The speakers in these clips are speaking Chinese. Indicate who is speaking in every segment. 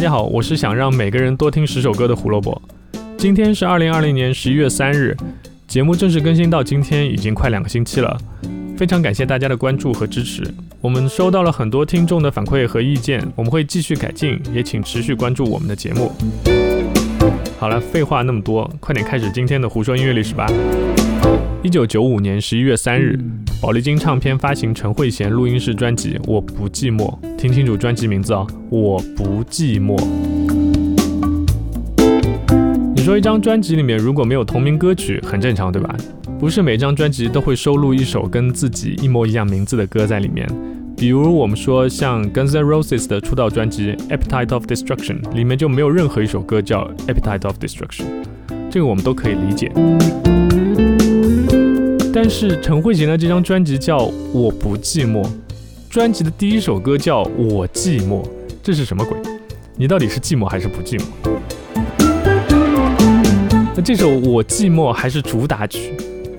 Speaker 1: 大家好，我是想让每个人多听十首歌的胡萝卜。今天是二零二零年十一月三日，节目正式更新到今天已经快两个星期了，非常感谢大家的关注和支持。我们收到了很多听众的反馈和意见，我们会继续改进，也请持续关注我们的节目。好了，废话那么多，快点开始今天的胡说音乐历史吧。一九九五年十一月三日，宝丽金唱片发行陈慧娴录音室专辑《我不寂寞》，听清楚专辑名字哦，《我不寂寞》。你说一张专辑里面如果没有同名歌曲，很正常，对吧？不是每张专辑都会收录一首跟自己一模一样名字的歌在里面。比如我们说像 Guns N' Roses 的出道专辑《Appetite of Destruction》里面就没有任何一首歌叫《Appetite of Destruction》，这个我们都可以理解。但是陈慧娴的这张专辑叫《我不寂寞》，专辑的第一首歌叫《我寂寞》，这是什么鬼？你到底是寂寞还是不寂寞？那这首《我寂寞》还是主打曲，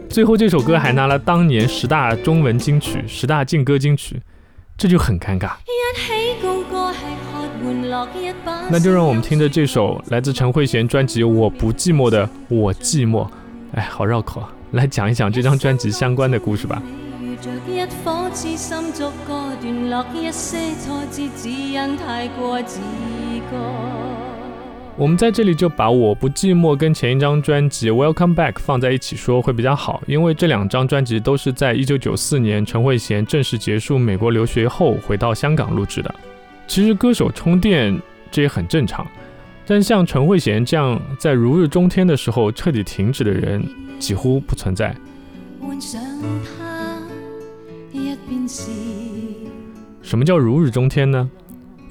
Speaker 1: 最后这首歌还拿了当年十大中文金曲、十大劲歌金曲。这就很尴尬。那就让我们听着这首来自陈慧娴专辑《我不寂寞》的《我寂寞》，哎，好绕口啊！来讲一讲这张专辑相关的故事吧。我们在这里就把我不寂寞跟前一张专辑《Welcome Back》放在一起说会比较好，因为这两张专辑都是在一九九四年陈慧娴正式结束美国留学后回到香港录制的。其实歌手充电这也很正常，但像陈慧娴这样在如日中天的时候彻底停止的人几乎不存在。什么叫如日中天呢？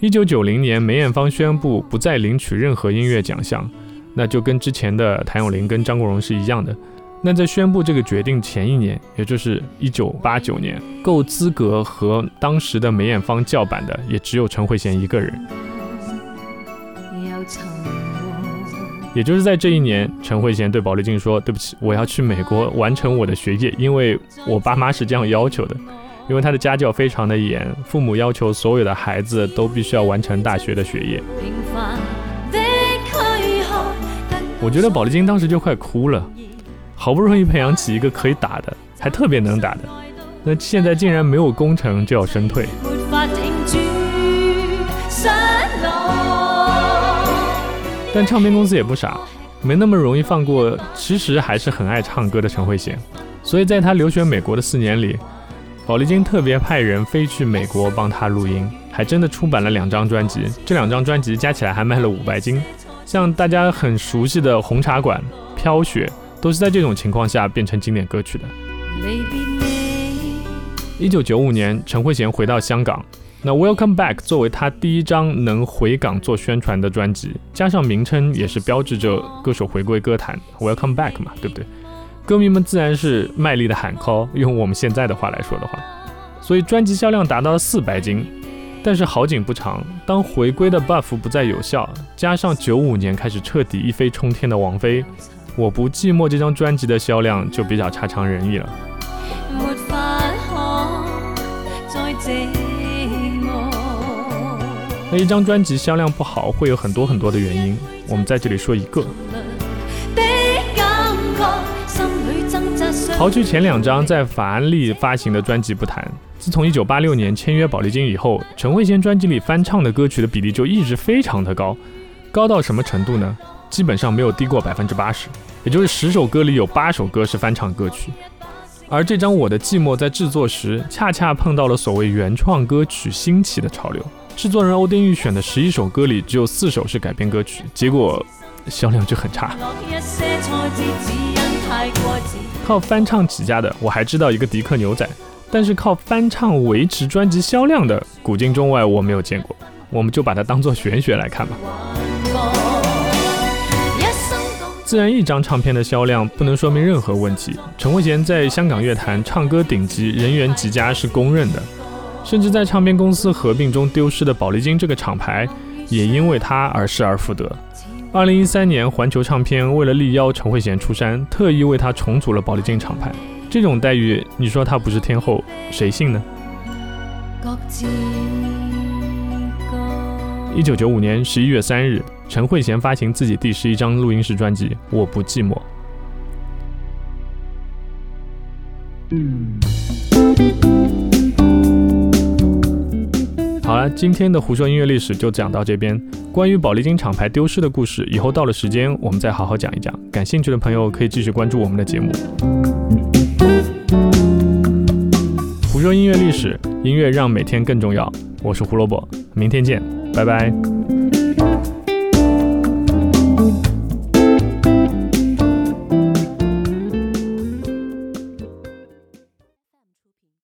Speaker 1: 一九九零年，梅艳芳宣布不再领取任何音乐奖项，那就跟之前的谭咏麟跟张国荣是一样的。那在宣布这个决定前一年，也就是一九八九年，够资格和当时的梅艳芳叫板的，也只有陈慧娴一个人。也就是在这一年，陈慧娴对宝丽金说：“对不起，我要去美国完成我的学业，因为我爸妈是这样要求的。”因为他的家教非常的严，父母要求所有的孩子都必须要完成大学的学业。我觉得宝丽金当时就快哭了，好不容易培养起一个可以打的，还特别能打的，那现在竟然没有攻成就要身退。但唱片公司也不傻，没那么容易放过其实还是很爱唱歌的陈慧娴，所以在他留学美国的四年里。宝丽金特别派人飞去美国帮他录音，还真的出版了两张专辑。这两张专辑加起来还卖了五百斤。像大家很熟悉的《红茶馆》《飘雪》，都是在这种情况下变成经典歌曲的。一九九五年，陈慧娴回到香港，那《Welcome Back》作为他第一张能回港做宣传的专辑，加上名称也是标志着歌手回归歌坛，《Welcome Back》嘛，对不对？歌迷们自然是卖力的喊 call，用我们现在的话来说的话，所以专辑销量达到了四百斤。但是好景不长，当回归的 buff 不再有效，加上九五年开始彻底一飞冲天的王菲，《我不寂寞》这张专辑的销量就比较差强人意了。那一张专辑销量不好，会有很多很多的原因，我们在这里说一个。刨去前两张在法安利发行的专辑不谈，自从1986年签约宝丽金以后，陈慧娴专辑里翻唱的歌曲的比例就一直非常的高，高到什么程度呢？基本上没有低过百分之八十，也就是十首歌里有八首歌是翻唱歌曲。而这张《我的寂寞》在制作时，恰恰碰到了所谓原创歌曲兴起的潮流，制作人欧丁玉选的十一首歌里只有四首是改编歌曲，结果销量就很差。靠翻唱起家的，我还知道一个迪克牛仔，但是靠翻唱维持专辑销量的，古今中外我没有见过。我们就把它当做玄学来看吧。自然一张唱片的销量不能说明任何问题。陈慧娴在香港乐坛唱歌顶级，人缘极佳是公认的，甚至在唱片公司合并中丢失的宝丽金这个厂牌，也因为她而失而复得。二零一三年，环球唱片为了力邀陈慧娴出山，特意为她重组了宝丽金厂牌。这种待遇，你说她不是天后，谁信呢？一九九五年十一月三日，陈慧娴发行自己第十一张录音室专辑《我不寂寞》。好了，今天的胡说音乐历史就讲到这边。关于宝丽金厂牌丢失的故事，以后到了时间我们再好好讲一讲。感兴趣的朋友可以继续关注我们的节目。胡说音乐历史，音乐让每天更重要。我是胡萝卜，明天见，拜拜。